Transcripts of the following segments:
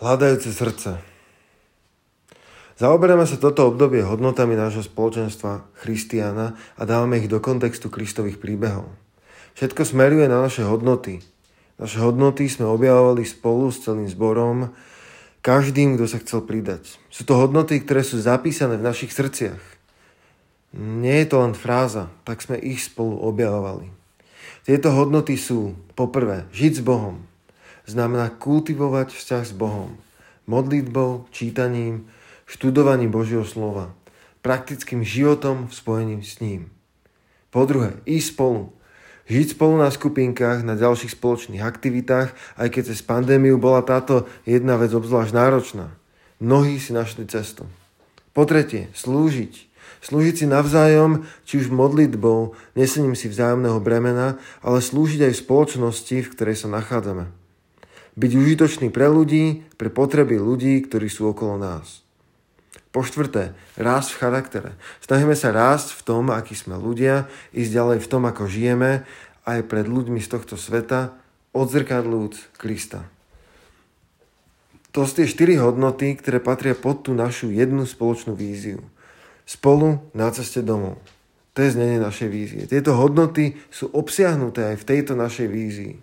Hľadajúce srdce. Zaoberáme sa toto obdobie hodnotami nášho spoločenstva Christiana a dávame ich do kontextu Kristových príbehov. Všetko smeruje na naše hodnoty. Naše hodnoty sme objavovali spolu s celým zborom, každým, kto sa chcel pridať. Sú to hodnoty, ktoré sú zapísané v našich srdciach. Nie je to len fráza, tak sme ich spolu objavovali. Tieto hodnoty sú, poprvé, žiť s Bohom, znamená kultivovať vzťah s Bohom. Modlitbou, čítaním, študovaním Božieho slova. Praktickým životom v spojení s ním. Po druhé, ísť spolu. Žiť spolu na skupinkách, na ďalších spoločných aktivitách, aj keď cez pandémiu bola táto jedna vec obzvlášť náročná. Mnohí si našli cestu. Po tretie, slúžiť. Slúžiť si navzájom, či už modlitbou, nesením si vzájomného bremena, ale slúžiť aj v spoločnosti, v ktorej sa nachádzame byť užitočný pre ľudí, pre potreby ľudí, ktorí sú okolo nás. Po štvrté, rásť v charaktere. Snažíme sa rásť v tom, akí sme ľudia, ísť ďalej v tom, ako žijeme, aj pred ľuďmi z tohto sveta, odzrkadľujúc Krista. To sú tie štyri hodnoty, ktoré patria pod tú našu jednu spoločnú víziu. Spolu na ceste domov. To je znenie našej vízie. Tieto hodnoty sú obsiahnuté aj v tejto našej vízii.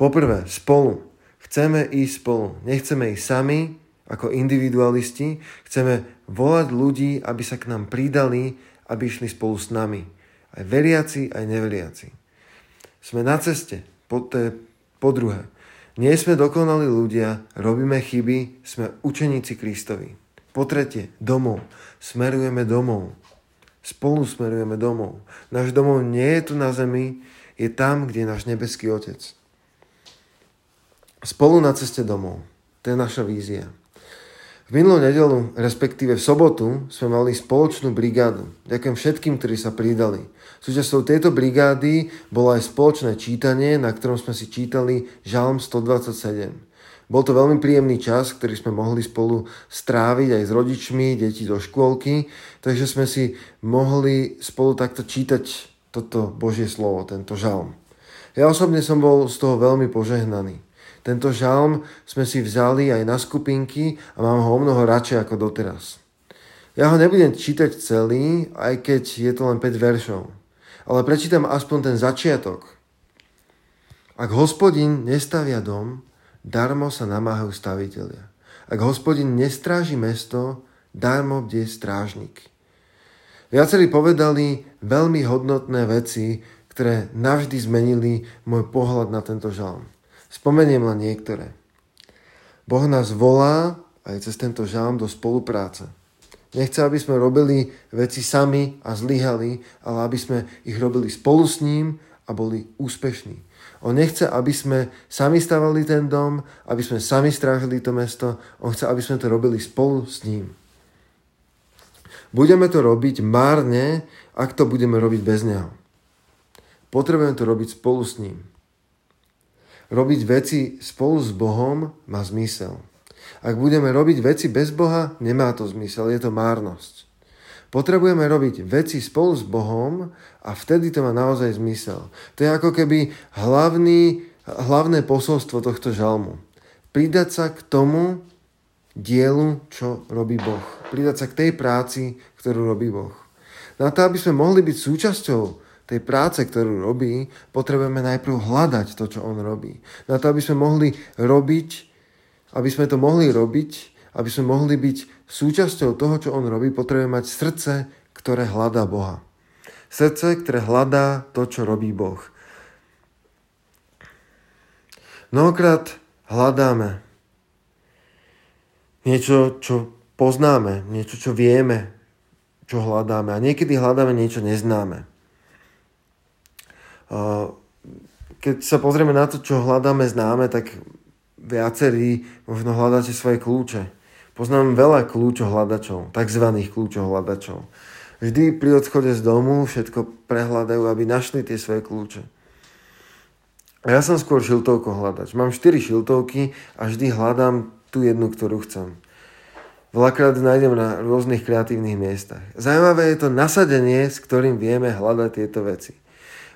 Poprvé, spolu. Chceme ísť spolu. Nechceme ísť sami, ako individualisti. Chceme volať ľudí, aby sa k nám pridali, aby išli spolu s nami. Aj veriaci, aj neveriaci. Sme na ceste. Po, to je po druhé. Nie sme dokonali ľudia, robíme chyby, sme učeníci Kristovi. Po tretie, domov. Smerujeme domov. Spolu smerujeme domov. Náš domov nie je tu na zemi, je tam, kde je náš nebeský Otec. Spolu na ceste domov. To je naša vízia. V minulú nedelu, respektíve v sobotu, sme mali spoločnú brigádu. Ďakujem všetkým, ktorí sa pridali. Súčasťou tejto brigády bolo aj spoločné čítanie, na ktorom sme si čítali Žalm 127. Bol to veľmi príjemný čas, ktorý sme mohli spolu stráviť aj s rodičmi, deti do škôlky, takže sme si mohli spolu takto čítať toto Božie slovo, tento žalm. Ja osobne som bol z toho veľmi požehnaný. Tento žalm sme si vzali aj na skupinky a mám ho o mnoho radšej ako doteraz. Ja ho nebudem čítať celý, aj keď je to len 5 veršov. Ale prečítam aspoň ten začiatok. Ak hospodin nestavia dom, darmo sa namáhajú stavitelia. Ak hospodin nestráži mesto, darmo bdie strážnik. Viacerí povedali veľmi hodnotné veci, ktoré navždy zmenili môj pohľad na tento žalm. Spomeniem len niektoré. Boh nás volá aj cez tento žalm do spolupráce. Nechce, aby sme robili veci sami a zlyhali, ale aby sme ich robili spolu s ním a boli úspešní. On nechce, aby sme sami stavali ten dom, aby sme sami strážili to mesto. On chce, aby sme to robili spolu s ním. Budeme to robiť márne, ak to budeme robiť bez neho. Potrebujeme to robiť spolu s ním. Robiť veci spolu s Bohom má zmysel. Ak budeme robiť veci bez Boha, nemá to zmysel, je to márnosť. Potrebujeme robiť veci spolu s Bohom a vtedy to má naozaj zmysel. To je ako keby hlavný, hlavné posolstvo tohto žalmu. Pridať sa k tomu dielu, čo robí Boh. Pridať sa k tej práci, ktorú robí Boh. Na to, aby sme mohli byť súčasťou tej práce, ktorú robí, potrebujeme najprv hľadať to, čo on robí. Na to, aby sme mohli robiť, aby sme to mohli robiť, aby sme mohli byť súčasťou toho, čo on robí, potrebujeme mať srdce, ktoré hľadá Boha. Srdce, ktoré hľadá to, čo robí Boh. Mnohokrát hľadáme niečo, čo poznáme, niečo, čo vieme, čo hľadáme. A niekedy hľadáme niečo neznáme. Keď sa pozrieme na to, čo hľadáme známe, tak viacerí možno hľadáte svoje kľúče. Poznám veľa kľúčohľadačov, tzv. kľúčohľadačov. Vždy pri odchode z domu všetko prehľadajú, aby našli tie svoje kľúče. Ja som skôr šiltovko hľadač. Mám 4 šiltovky a vždy hľadám tú jednu, ktorú chcem. Veľakrát nájdem na rôznych kreatívnych miestach. Zajímavé je to nasadenie, s ktorým vieme hľadať tieto veci.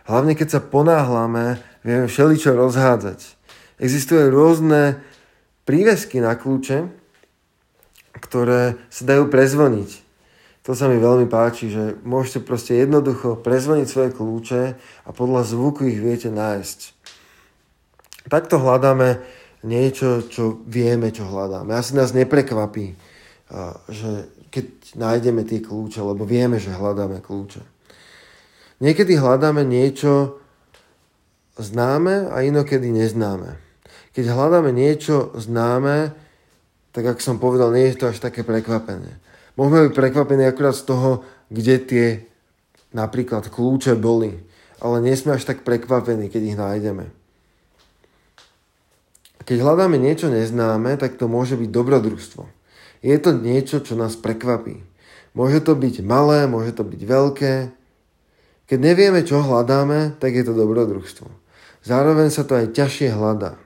Hlavne keď sa ponáhľame, vieme všeličo rozhádzať. Existujú rôzne prívesky na kľúče, ktoré sa dajú prezvoniť. To sa mi veľmi páči, že môžete proste jednoducho prezvoniť svoje kľúče a podľa zvuku ich viete nájsť. Takto hľadáme niečo, čo vieme, čo hľadáme. Asi nás neprekvapí, že keď nájdeme tie kľúče, lebo vieme, že hľadáme kľúče. Niekedy hľadáme niečo známe a inokedy neznáme. Keď hľadáme niečo známe, tak ako som povedal, nie je to až také prekvapené. Môžeme byť prekvapení akurát z toho, kde tie napríklad kľúče boli, ale nie sme až tak prekvapení, keď ich nájdeme. Keď hľadáme niečo neznáme, tak to môže byť dobrodružstvo. Je to niečo, čo nás prekvapí. Môže to byť malé, môže to byť veľké. Keď nevieme, čo hľadáme, tak je to dobrodružstvo. Zároveň sa to aj ťažšie hľadá.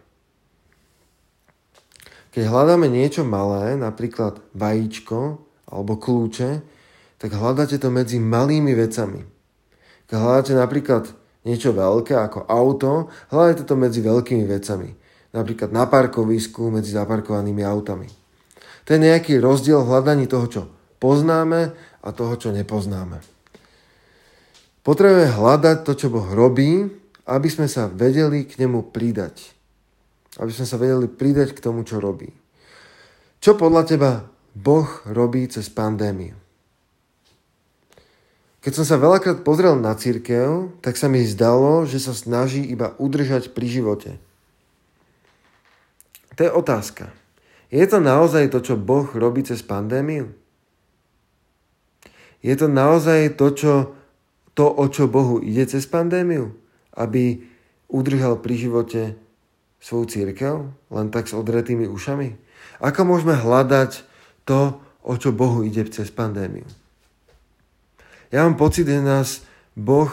Keď hľadáme niečo malé, napríklad vajíčko alebo kľúče, tak hľadáte to medzi malými vecami. Keď hľadáte napríklad niečo veľké ako auto, hľadáte to medzi veľkými vecami. Napríklad na parkovisku medzi zaparkovanými autami. To je nejaký rozdiel v hľadaní toho, čo poznáme a toho, čo nepoznáme. Potrebujeme hľadať to, čo Boh robí, aby sme sa vedeli k nemu pridať aby sme sa vedeli pridať k tomu, čo robí. Čo podľa teba Boh robí cez pandémiu? Keď som sa veľakrát pozrel na církev, tak sa mi zdalo, že sa snaží iba udržať pri živote. To je otázka. Je to naozaj to, čo Boh robí cez pandémiu? Je to naozaj to, čo, to, o čo Bohu ide cez pandémiu? Aby udržal pri živote svoju církev len tak s odretými ušami? Ako môžeme hľadať to, o čo Bohu ide cez pandémiu? Ja mám pocit, že nás Boh,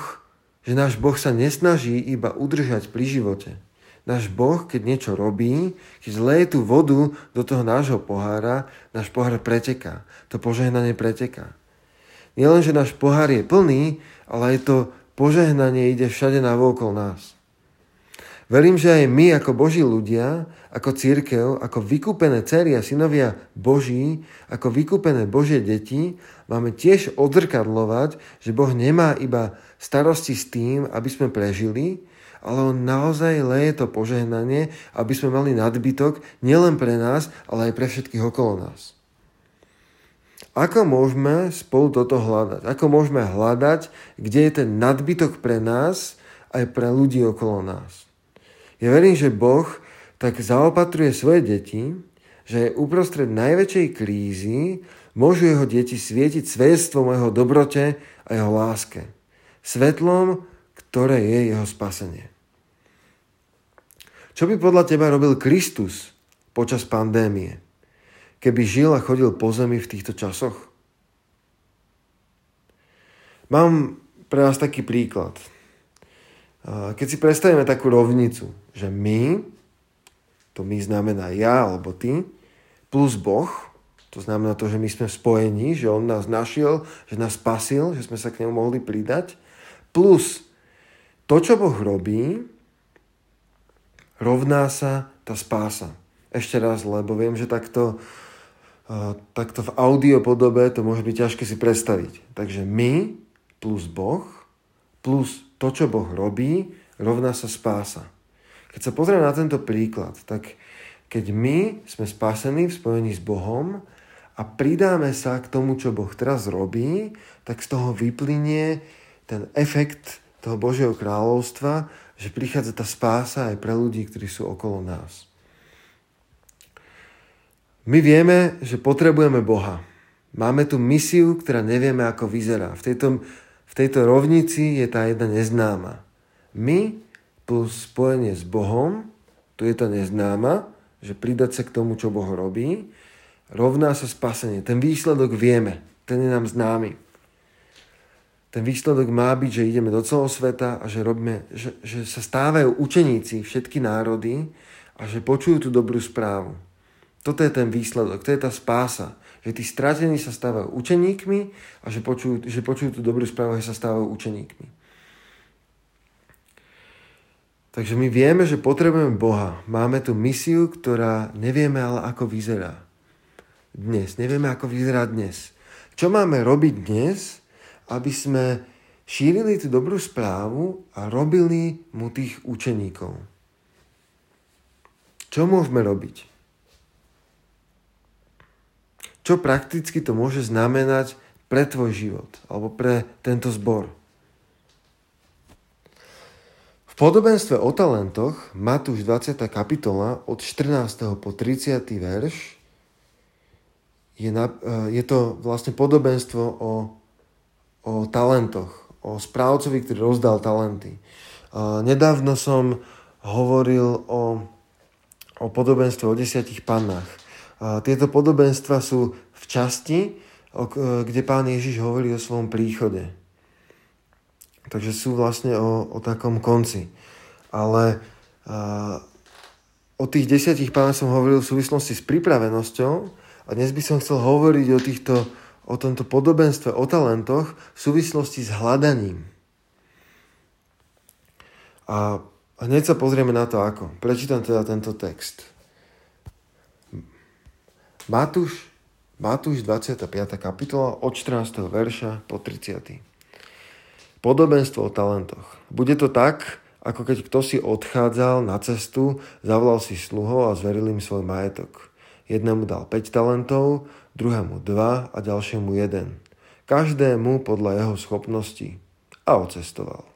že náš Boh sa nesnaží iba udržať pri živote. Náš Boh, keď niečo robí, keď zleje tú vodu do toho nášho pohára, náš pohár preteká. To požehnanie preteká. Nielen, že náš pohár je plný, ale aj to požehnanie ide všade na okolo nás. Verím, že aj my ako Boží ľudia, ako církev, ako vykúpené cery a synovia Boží, ako vykúpené Božie deti, máme tiež odzrkadlovať, že Boh nemá iba starosti s tým, aby sme prežili, ale On naozaj leje to požehnanie, aby sme mali nadbytok nielen pre nás, ale aj pre všetkých okolo nás. Ako môžeme spolu toto hľadať? Ako môžeme hľadať, kde je ten nadbytok pre nás aj pre ľudí okolo nás? Ja verím, že Boh tak zaopatruje svoje deti, že uprostred najväčšej krízy môžu jeho deti svietiť svedectvom o jeho dobrote a jeho láske. Svetlom, ktoré je jeho spasenie. Čo by podľa teba robil Kristus počas pandémie, keby žil a chodil po zemi v týchto časoch? Mám pre vás taký príklad. Keď si predstavíme takú rovnicu, že my, to my znamená ja alebo ty, plus Boh, to znamená to, že my sme spojení, že On nás našiel, že nás spasil, že sme sa k nemu mohli pridať, plus to, čo Boh robí, rovná sa tá spása. Ešte raz, lebo viem, že takto, takto v audio podobe to môže byť ťažké si predstaviť. Takže my plus Boh plus to, čo Boh robí, rovná sa spása. Keď sa pozrieme na tento príklad, tak keď my sme spásení v spojení s Bohom a pridáme sa k tomu, čo Boh teraz robí, tak z toho vyplynie ten efekt toho Božieho kráľovstva, že prichádza tá spása aj pre ľudí, ktorí sú okolo nás. My vieme, že potrebujeme Boha. Máme tu misiu, ktorá nevieme, ako vyzerá. V tejto v tejto rovnici je tá jedna neznáma. My plus spojenie s Bohom, tu je tá neznáma, že pridať sa k tomu, čo Boh robí, rovná sa spasenie. Ten výsledok vieme, ten je nám známy. Ten výsledok má byť, že ideme do celého sveta a že, robíme, že, že sa stávajú učeníci všetky národy a že počujú tú dobrú správu. Toto je ten výsledok, to je tá spása že tí stratení sa stávajú učeníkmi a že počujú, že počujú tú dobrú správu, že sa stávajú učeníkmi. Takže my vieme, že potrebujeme Boha. Máme tu misiu, ktorá nevieme ale ako vyzerá. Dnes. Nevieme ako vyzerá dnes. Čo máme robiť dnes, aby sme šírili tú dobrú správu a robili mu tých učeníkov. Čo môžeme robiť? Čo prakticky to môže znamenať pre tvoj život alebo pre tento zbor? V podobenstve o talentoch, Matúš 20. kapitola od 14. po 30. verš, je, na, e, je to vlastne podobenstvo o, o talentoch, o správcovi, ktorý rozdal talenty. Nedávno som hovoril o, o podobenstve o desiatich pannách. Tieto podobenstva sú v časti, kde pán Ježiš hovorí o svojom príchode. Takže sú vlastne o, o takom konci. Ale a, o tých desiatich pánoch som hovoril v súvislosti s pripravenosťou a dnes by som chcel hovoriť o, týchto, o tomto podobenstve, o talentoch v súvislosti s hľadaním. A hneď sa pozrieme na to ako. Prečítam teda tento text. Matúš, Matúš 25. kapitola od 14. verša po 30. Podobenstvo o talentoch. Bude to tak, ako keď kto si odchádzal na cestu, zavolal si sluhov a zveril im svoj majetok. Jednému dal 5 talentov, druhému 2 a ďalšiemu 1. Každému podľa jeho schopností. A ocestoval.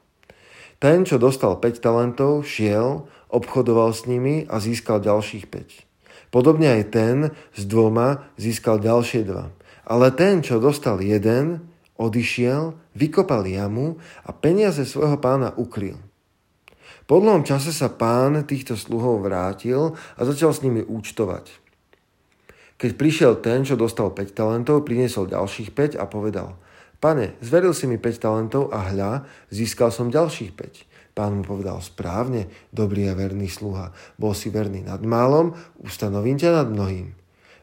Ten, čo dostal 5 talentov, šiel, obchodoval s nimi a získal ďalších 5. Podobne aj ten s dvoma získal ďalšie dva. Ale ten, čo dostal jeden, odišiel, vykopal jamu a peniaze svojho pána ukryl. Po dlhom čase sa pán týchto sluhov vrátil a začal s nimi účtovať. Keď prišiel ten, čo dostal 5 talentov, priniesol ďalších 5 a povedal Pane, zveril si mi 5 talentov a hľa, získal som ďalších 5. Pán mu povedal správne, dobrý a verný sluha. Bol si verný nad málom, ustanovím ťa nad mnohým.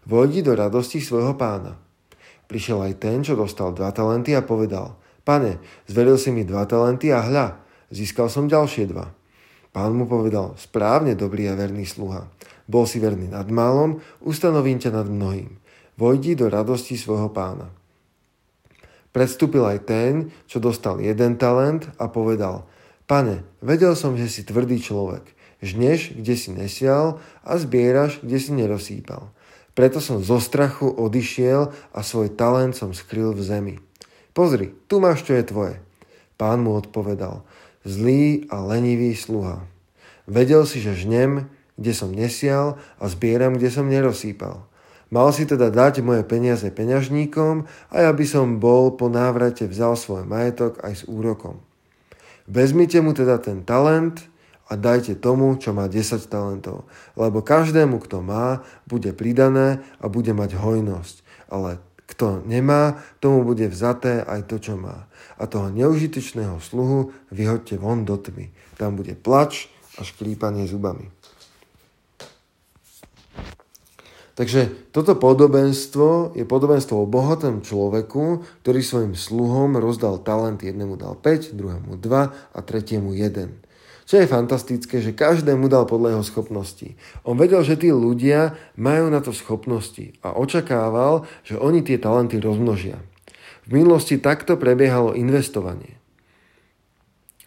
Vojdi do radosti svojho pána. Prišiel aj ten, čo dostal dva talenty a povedal, pane, zveril si mi dva talenty a hľa, získal som ďalšie dva. Pán mu povedal, správne, dobrý a verný sluha. Bol si verný nad málom, ustanovím ťa nad mnohým. Vojdi do radosti svojho pána. Predstúpil aj ten, čo dostal jeden talent a povedal, pane, vedel som, že si tvrdý človek. Žneš, kde si nesial a zbieraš, kde si nerozsýpal. Preto som zo strachu odišiel a svoj talent som skryl v zemi. Pozri, tu máš, čo je tvoje. Pán mu odpovedal, zlý a lenivý sluha. Vedel si, že žnem, kde som nesial a zbieram, kde som nerozsýpal. Mal si teda dať moje peniaze peňažníkom a ja by som bol po návrate vzal svoj majetok aj s úrokom. Vezmite mu teda ten talent a dajte tomu, čo má 10 talentov. Lebo každému, kto má, bude pridané a bude mať hojnosť. Ale kto nemá, tomu bude vzaté aj to, čo má. A toho neužitečného sluhu vyhoďte von do tmy. Tam bude plač a šklípanie zubami. Takže toto podobenstvo je podobenstvo o bohatom človeku, ktorý svojim sluhom rozdal talent, jednému dal 5, druhému 2 a tretiemu 1. Čo je fantastické, že každému dal podľa jeho schopností. On vedel, že tí ľudia majú na to schopnosti a očakával, že oni tie talenty rozmnožia. V minulosti takto prebiehalo investovanie.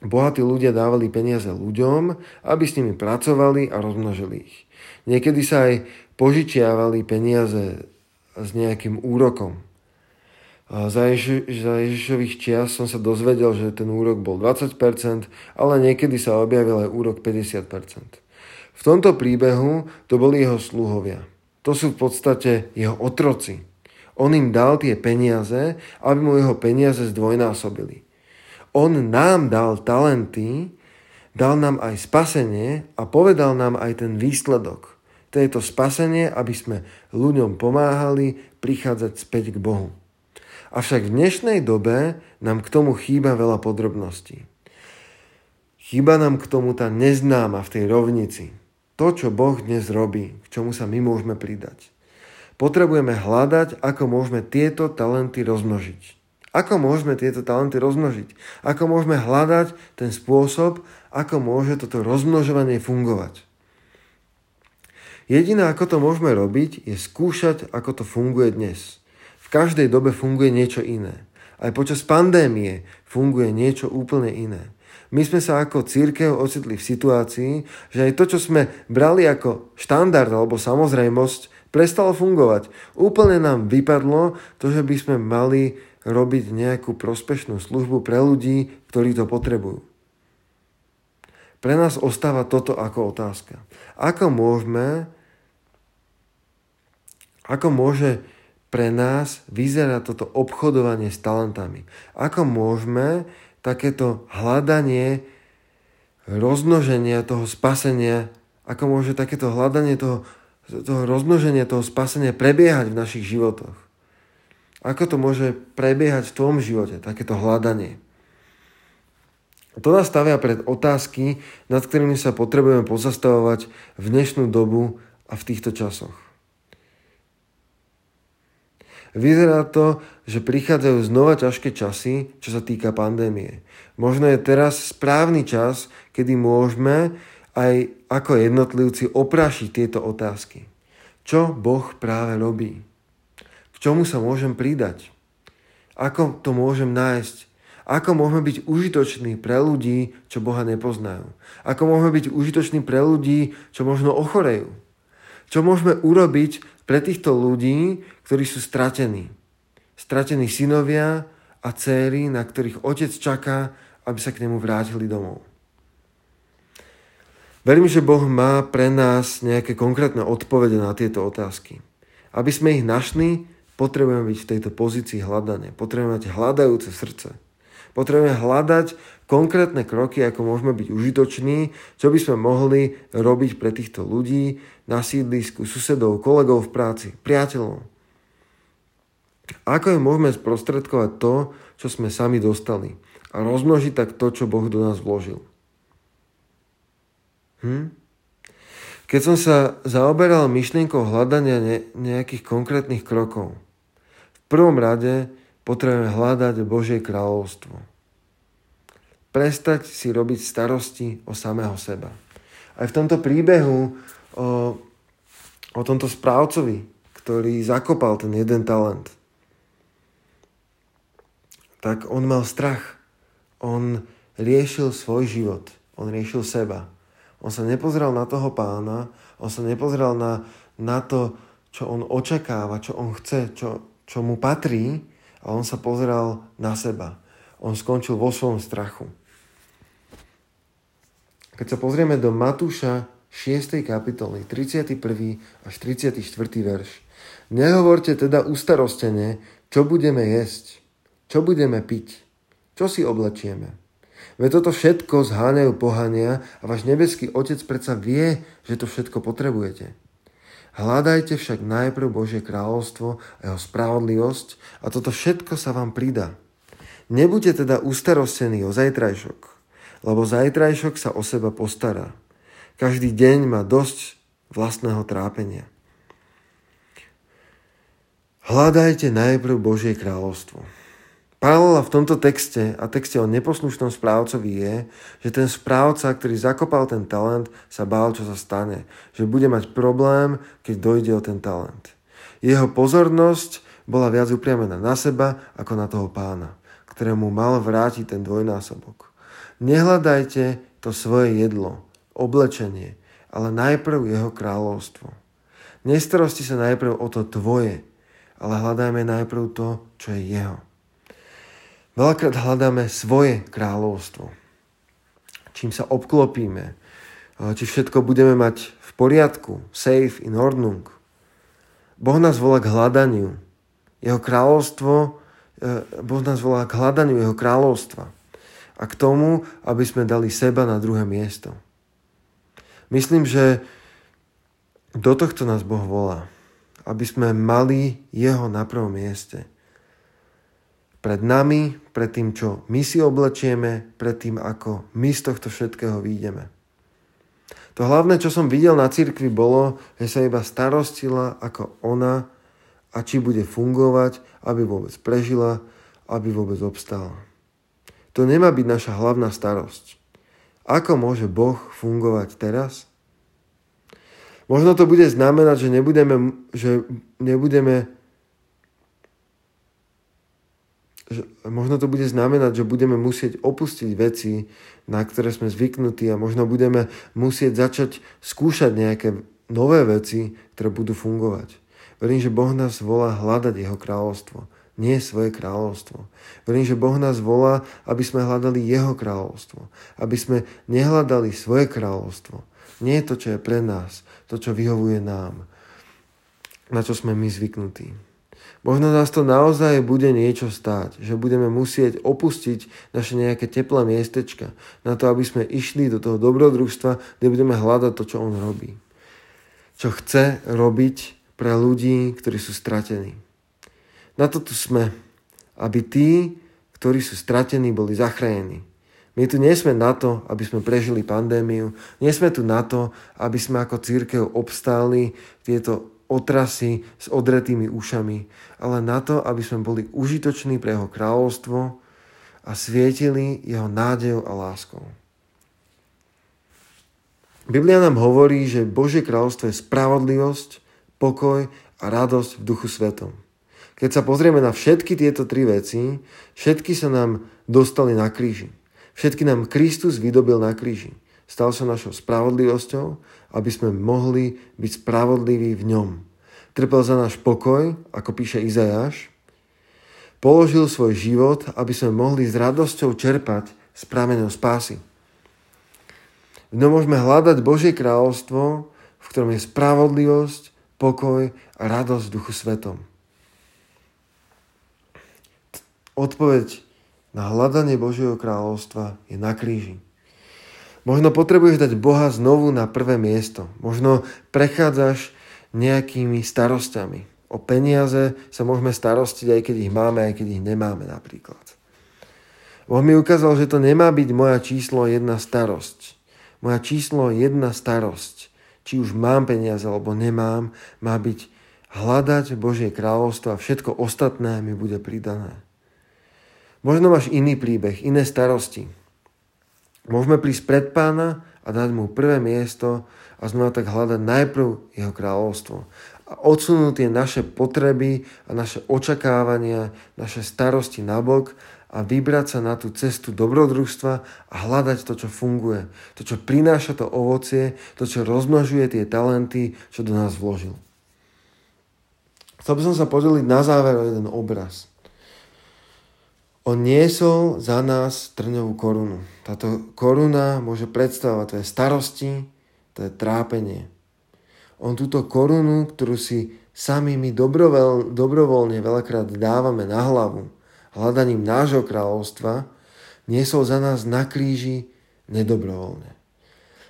Bohatí ľudia dávali peniaze ľuďom, aby s nimi pracovali a rozmnožili ich. Niekedy sa aj požičiavali peniaze s nejakým úrokom. Za, Ježi- za Ježišových čias som sa dozvedel, že ten úrok bol 20%, ale niekedy sa objavil aj úrok 50%. V tomto príbehu to boli jeho sluhovia. To sú v podstate jeho otroci. On im dal tie peniaze, aby mu jeho peniaze zdvojnásobili. On nám dal talenty, dal nám aj spasenie a povedal nám aj ten výsledok. To je to spasenie, aby sme ľuďom pomáhali prichádzať späť k Bohu. Avšak v dnešnej dobe nám k tomu chýba veľa podrobností. Chýba nám k tomu tá neznáma v tej rovnici. To, čo Boh dnes robí, k čomu sa my môžeme pridať. Potrebujeme hľadať, ako môžeme tieto talenty rozmnožiť. Ako môžeme tieto talenty rozmnožiť? Ako môžeme hľadať ten spôsob, ako môže toto rozmnožovanie fungovať? Jediné, ako to môžeme robiť, je skúšať, ako to funguje dnes. V každej dobe funguje niečo iné. Aj počas pandémie funguje niečo úplne iné. My sme sa ako církev ocitli v situácii, že aj to, čo sme brali ako štandard alebo samozrejmosť, prestalo fungovať. Úplne nám vypadlo to, že by sme mali robiť nejakú prospešnú službu pre ľudí, ktorí to potrebujú. Pre nás ostáva toto ako otázka. Ako môžeme, ako môže pre nás vyzerať toto obchodovanie s talentami? Ako môžeme takéto hľadanie rozmnoženia toho spasenia, ako môže takéto hľadanie toho, toho rozmnoženia toho spasenia prebiehať v našich životoch? Ako to môže prebiehať v tvojom živote, takéto hľadanie? To nás stavia pred otázky, nad ktorými sa potrebujeme pozastavovať v dnešnú dobu a v týchto časoch. Vyzerá to, že prichádzajú znova ťažké časy, čo sa týka pandémie. Možno je teraz správny čas, kedy môžeme aj ako jednotlivci oprášiť tieto otázky. Čo Boh práve robí? K čomu sa môžem pridať? Ako to môžem nájsť? Ako môžeme byť užitoční pre ľudí, čo Boha nepoznajú? Ako môžeme byť užitoční pre ľudí, čo možno ochorejú? Čo môžeme urobiť pre týchto ľudí, ktorí sú stratení? Stratení synovia a céry, na ktorých otec čaká, aby sa k nemu vrátili domov. Verím, že Boh má pre nás nejaké konkrétne odpovede na tieto otázky. Aby sme ich našli, Potrebujeme byť v tejto pozícii hľadania. Potrebujeme mať hľadajúce srdce. Potrebujeme hľadať konkrétne kroky, ako môžeme byť užitoční, čo by sme mohli robiť pre týchto ľudí na sídlisku, susedov, kolegov v práci, priateľov. Ako im môžeme sprostredkovať to, čo sme sami dostali a rozmnožiť tak to, čo Boh do nás vložil. Hm? Keď som sa zaoberal myšlienkou hľadania nejakých konkrétnych krokov, prvom rade potrebujeme hľadať Božie kráľovstvo. Prestať si robiť starosti o samého seba. Aj v tomto príbehu o, o tomto správcovi, ktorý zakopal ten jeden talent, tak on mal strach. On riešil svoj život. On riešil seba. On sa nepozeral na toho pána, on sa nepozeral na, na to, čo on očakáva, čo on chce, čo, čo mu patrí a on sa pozeral na seba. On skončil vo svojom strachu. Keď sa pozrieme do Matúša 6. kapitoly, 31. až 34. verš. Nehovorte teda ustarostene, čo budeme jesť, čo budeme piť, čo si oblečieme. Veď toto všetko zháňajú pohania a váš nebeský Otec predsa vie, že to všetko potrebujete. Hľadajte však najprv Božie kráľovstvo a jeho spravodlivosť a toto všetko sa vám pridá. Nebuďte teda ustarostení o zajtrajšok, lebo zajtrajšok sa o seba postará. Každý deň má dosť vlastného trápenia. Hľadajte najprv Božie kráľovstvo. Paralela v tomto texte a texte o neposlušnom správcovi je, že ten správca, ktorý zakopal ten talent, sa bál, čo sa stane. Že bude mať problém, keď dojde o ten talent. Jeho pozornosť bola viac upriamená na seba ako na toho pána, ktorému mal vrátiť ten dvojnásobok. Nehľadajte to svoje jedlo, oblečenie, ale najprv jeho kráľovstvo. Nestarosti sa najprv o to tvoje, ale hľadajme najprv to, čo je jeho. Veľakrát hľadáme svoje kráľovstvo. Čím sa obklopíme, či všetko budeme mať v poriadku, safe in ordnung. Boh nás volá k hľadaniu. Jeho kráľovstvo, e, Boh nás volá k hľadaniu jeho kráľovstva a k tomu, aby sme dali seba na druhé miesto. Myslím, že do tohto nás Boh volá, aby sme mali jeho na prvom mieste pred nami, pred tým, čo my si oblečieme, pred tým, ako my z tohto všetkého výjdeme. To hlavné, čo som videl na cirkvi, bolo, že sa iba starostila ako ona a či bude fungovať, aby vôbec prežila aby vôbec obstal. To nemá byť naša hlavná starosť. Ako môže Boh fungovať teraz? Možno to bude znamenať, že nebudeme, že nebudeme že možno to bude znamenať, že budeme musieť opustiť veci, na ktoré sme zvyknutí a možno budeme musieť začať skúšať nejaké nové veci, ktoré budú fungovať. Verím, že Boh nás volá hľadať Jeho kráľovstvo, nie svoje kráľovstvo. Verím, že Boh nás volá, aby sme hľadali Jeho kráľovstvo, aby sme nehľadali svoje kráľovstvo. Nie to, čo je pre nás, to, čo vyhovuje nám, na čo sme my zvyknutí. Možno nás to naozaj bude niečo stáť, že budeme musieť opustiť naše nejaké teplé miestečka na to, aby sme išli do toho dobrodružstva, kde budeme hľadať to, čo on robí. Čo chce robiť pre ľudí, ktorí sú stratení. Na to tu sme, aby tí, ktorí sú stratení, boli zachránení. My tu nie sme na to, aby sme prežili pandémiu, nie sme tu na to, aby sme ako církev obstáli tieto otrasy s odretými ušami, ale na to, aby sme boli užitoční pre jeho kráľovstvo a svietili jeho nádejou a láskou. Biblia nám hovorí, že Božie kráľovstvo je spravodlivosť, pokoj a radosť v duchu svetom. Keď sa pozrieme na všetky tieto tri veci, všetky sa nám dostali na kríži. Všetky nám Kristus vydobil na kríži. Stal sa našou spravodlivosťou, aby sme mohli byť spravodliví v ňom. Trpel za náš pokoj, ako píše Izajáš. Položil svoj život, aby sme mohli s radosťou čerpať z prameňov spásy. V ňom môžeme hľadať Božie kráľovstvo, v ktorom je spravodlivosť, pokoj a radosť duchu svetom. Odpoveď na hľadanie Božieho kráľovstva je na kríži. Možno potrebuješ dať Boha znovu na prvé miesto. Možno prechádzaš nejakými starosťami. O peniaze sa môžeme starostiť, aj keď ich máme, aj keď ich nemáme napríklad. Boh mi ukázal, že to nemá byť moja číslo jedna starosť. Moja číslo jedna starosť, či už mám peniaze alebo nemám, má byť hľadať Božie kráľovstvo a všetko ostatné mi bude pridané. Možno máš iný príbeh, iné starosti. Môžeme prísť pred pána a dať mu prvé miesto a znova tak hľadať najprv jeho kráľovstvo. A odsunúť tie naše potreby a naše očakávania, naše starosti na bok a vybrať sa na tú cestu dobrodružstva a hľadať to, čo funguje. To, čo prináša to ovocie, to, čo rozmnožuje tie talenty, čo do nás vložil. Chcel by som sa podeliť na záver o jeden obraz. On niesol za nás trňovú korunu. Táto koruna môže predstavovať tvoje starosti, to trápenie. On túto korunu, ktorú si sami my dobrovoľ, dobrovoľne veľakrát dávame na hlavu, hľadaním nášho kráľovstva, niesol za nás na kríži nedobrovoľne.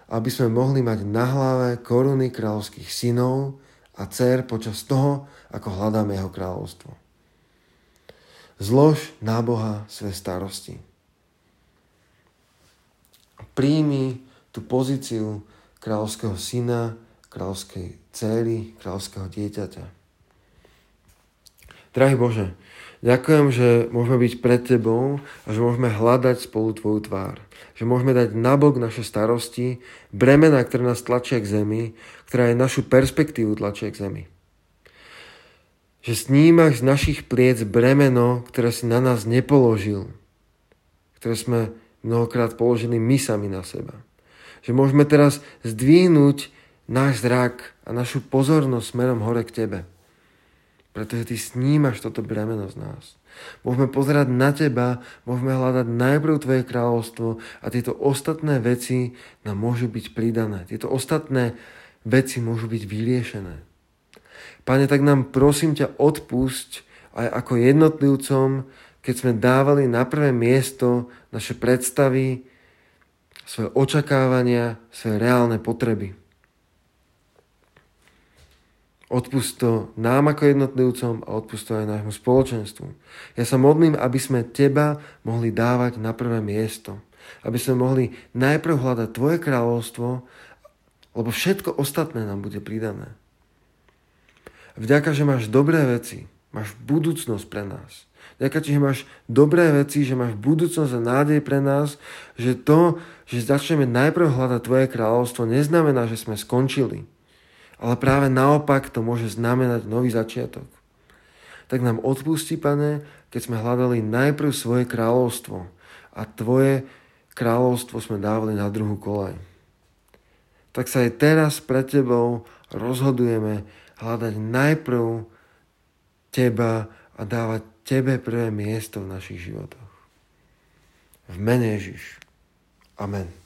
Aby sme mohli mať na hlave koruny kráľovských synov a dcer počas toho, ako hľadáme jeho kráľovstvo. Zlož na Boha svoje starosti. Príjmi tú pozíciu kráľovského syna, kráľovskej céry, kráľovského dieťaťa. Drahý Bože, ďakujem, že môžeme byť pred Tebou a že môžeme hľadať spolu Tvoju tvár. Že môžeme dať nabok naše starosti, bremena, ktoré nás tlačia k zemi, ktorá je našu perspektívu tlačia k zemi že snímaš z našich pliec bremeno, ktoré si na nás nepoložil, ktoré sme mnohokrát položili my sami na seba. Že môžeme teraz zdvihnúť náš zrak a našu pozornosť smerom hore k Tebe. Pretože Ty snímaš toto bremeno z nás. Môžeme pozerať na Teba, môžeme hľadať najprv Tvoje kráľovstvo a tieto ostatné veci nám môžu byť pridané. Tieto ostatné veci môžu byť vyriešené. Pane, tak nám prosím ťa odpusť aj ako jednotlivcom, keď sme dávali na prvé miesto naše predstavy, svoje očakávania, svoje reálne potreby. Odpust to nám ako jednotlivcom a odpust to aj nášmu spoločenstvu. Ja sa modlím, aby sme Teba mohli dávať na prvé miesto. Aby sme mohli najprv hľadať Tvoje kráľovstvo, lebo všetko ostatné nám bude pridané. Vďaka, že máš dobré veci, máš budúcnosť pre nás. Ďakujem ti, že máš dobré veci, že máš budúcnosť a nádej pre nás, že to, že začneme najprv hľadať Tvoje kráľovstvo, neznamená, že sme skončili. Ale práve naopak to môže znamenať nový začiatok. Tak nám odpustí, pane, keď sme hľadali najprv svoje kráľovstvo a Tvoje kráľovstvo sme dávali na druhú kolaj. Tak sa aj teraz pred Tebou rozhodujeme hľadať najprv Teba a dávať Tebe prvé miesto v našich životoch. V mene Ježiš. Amen.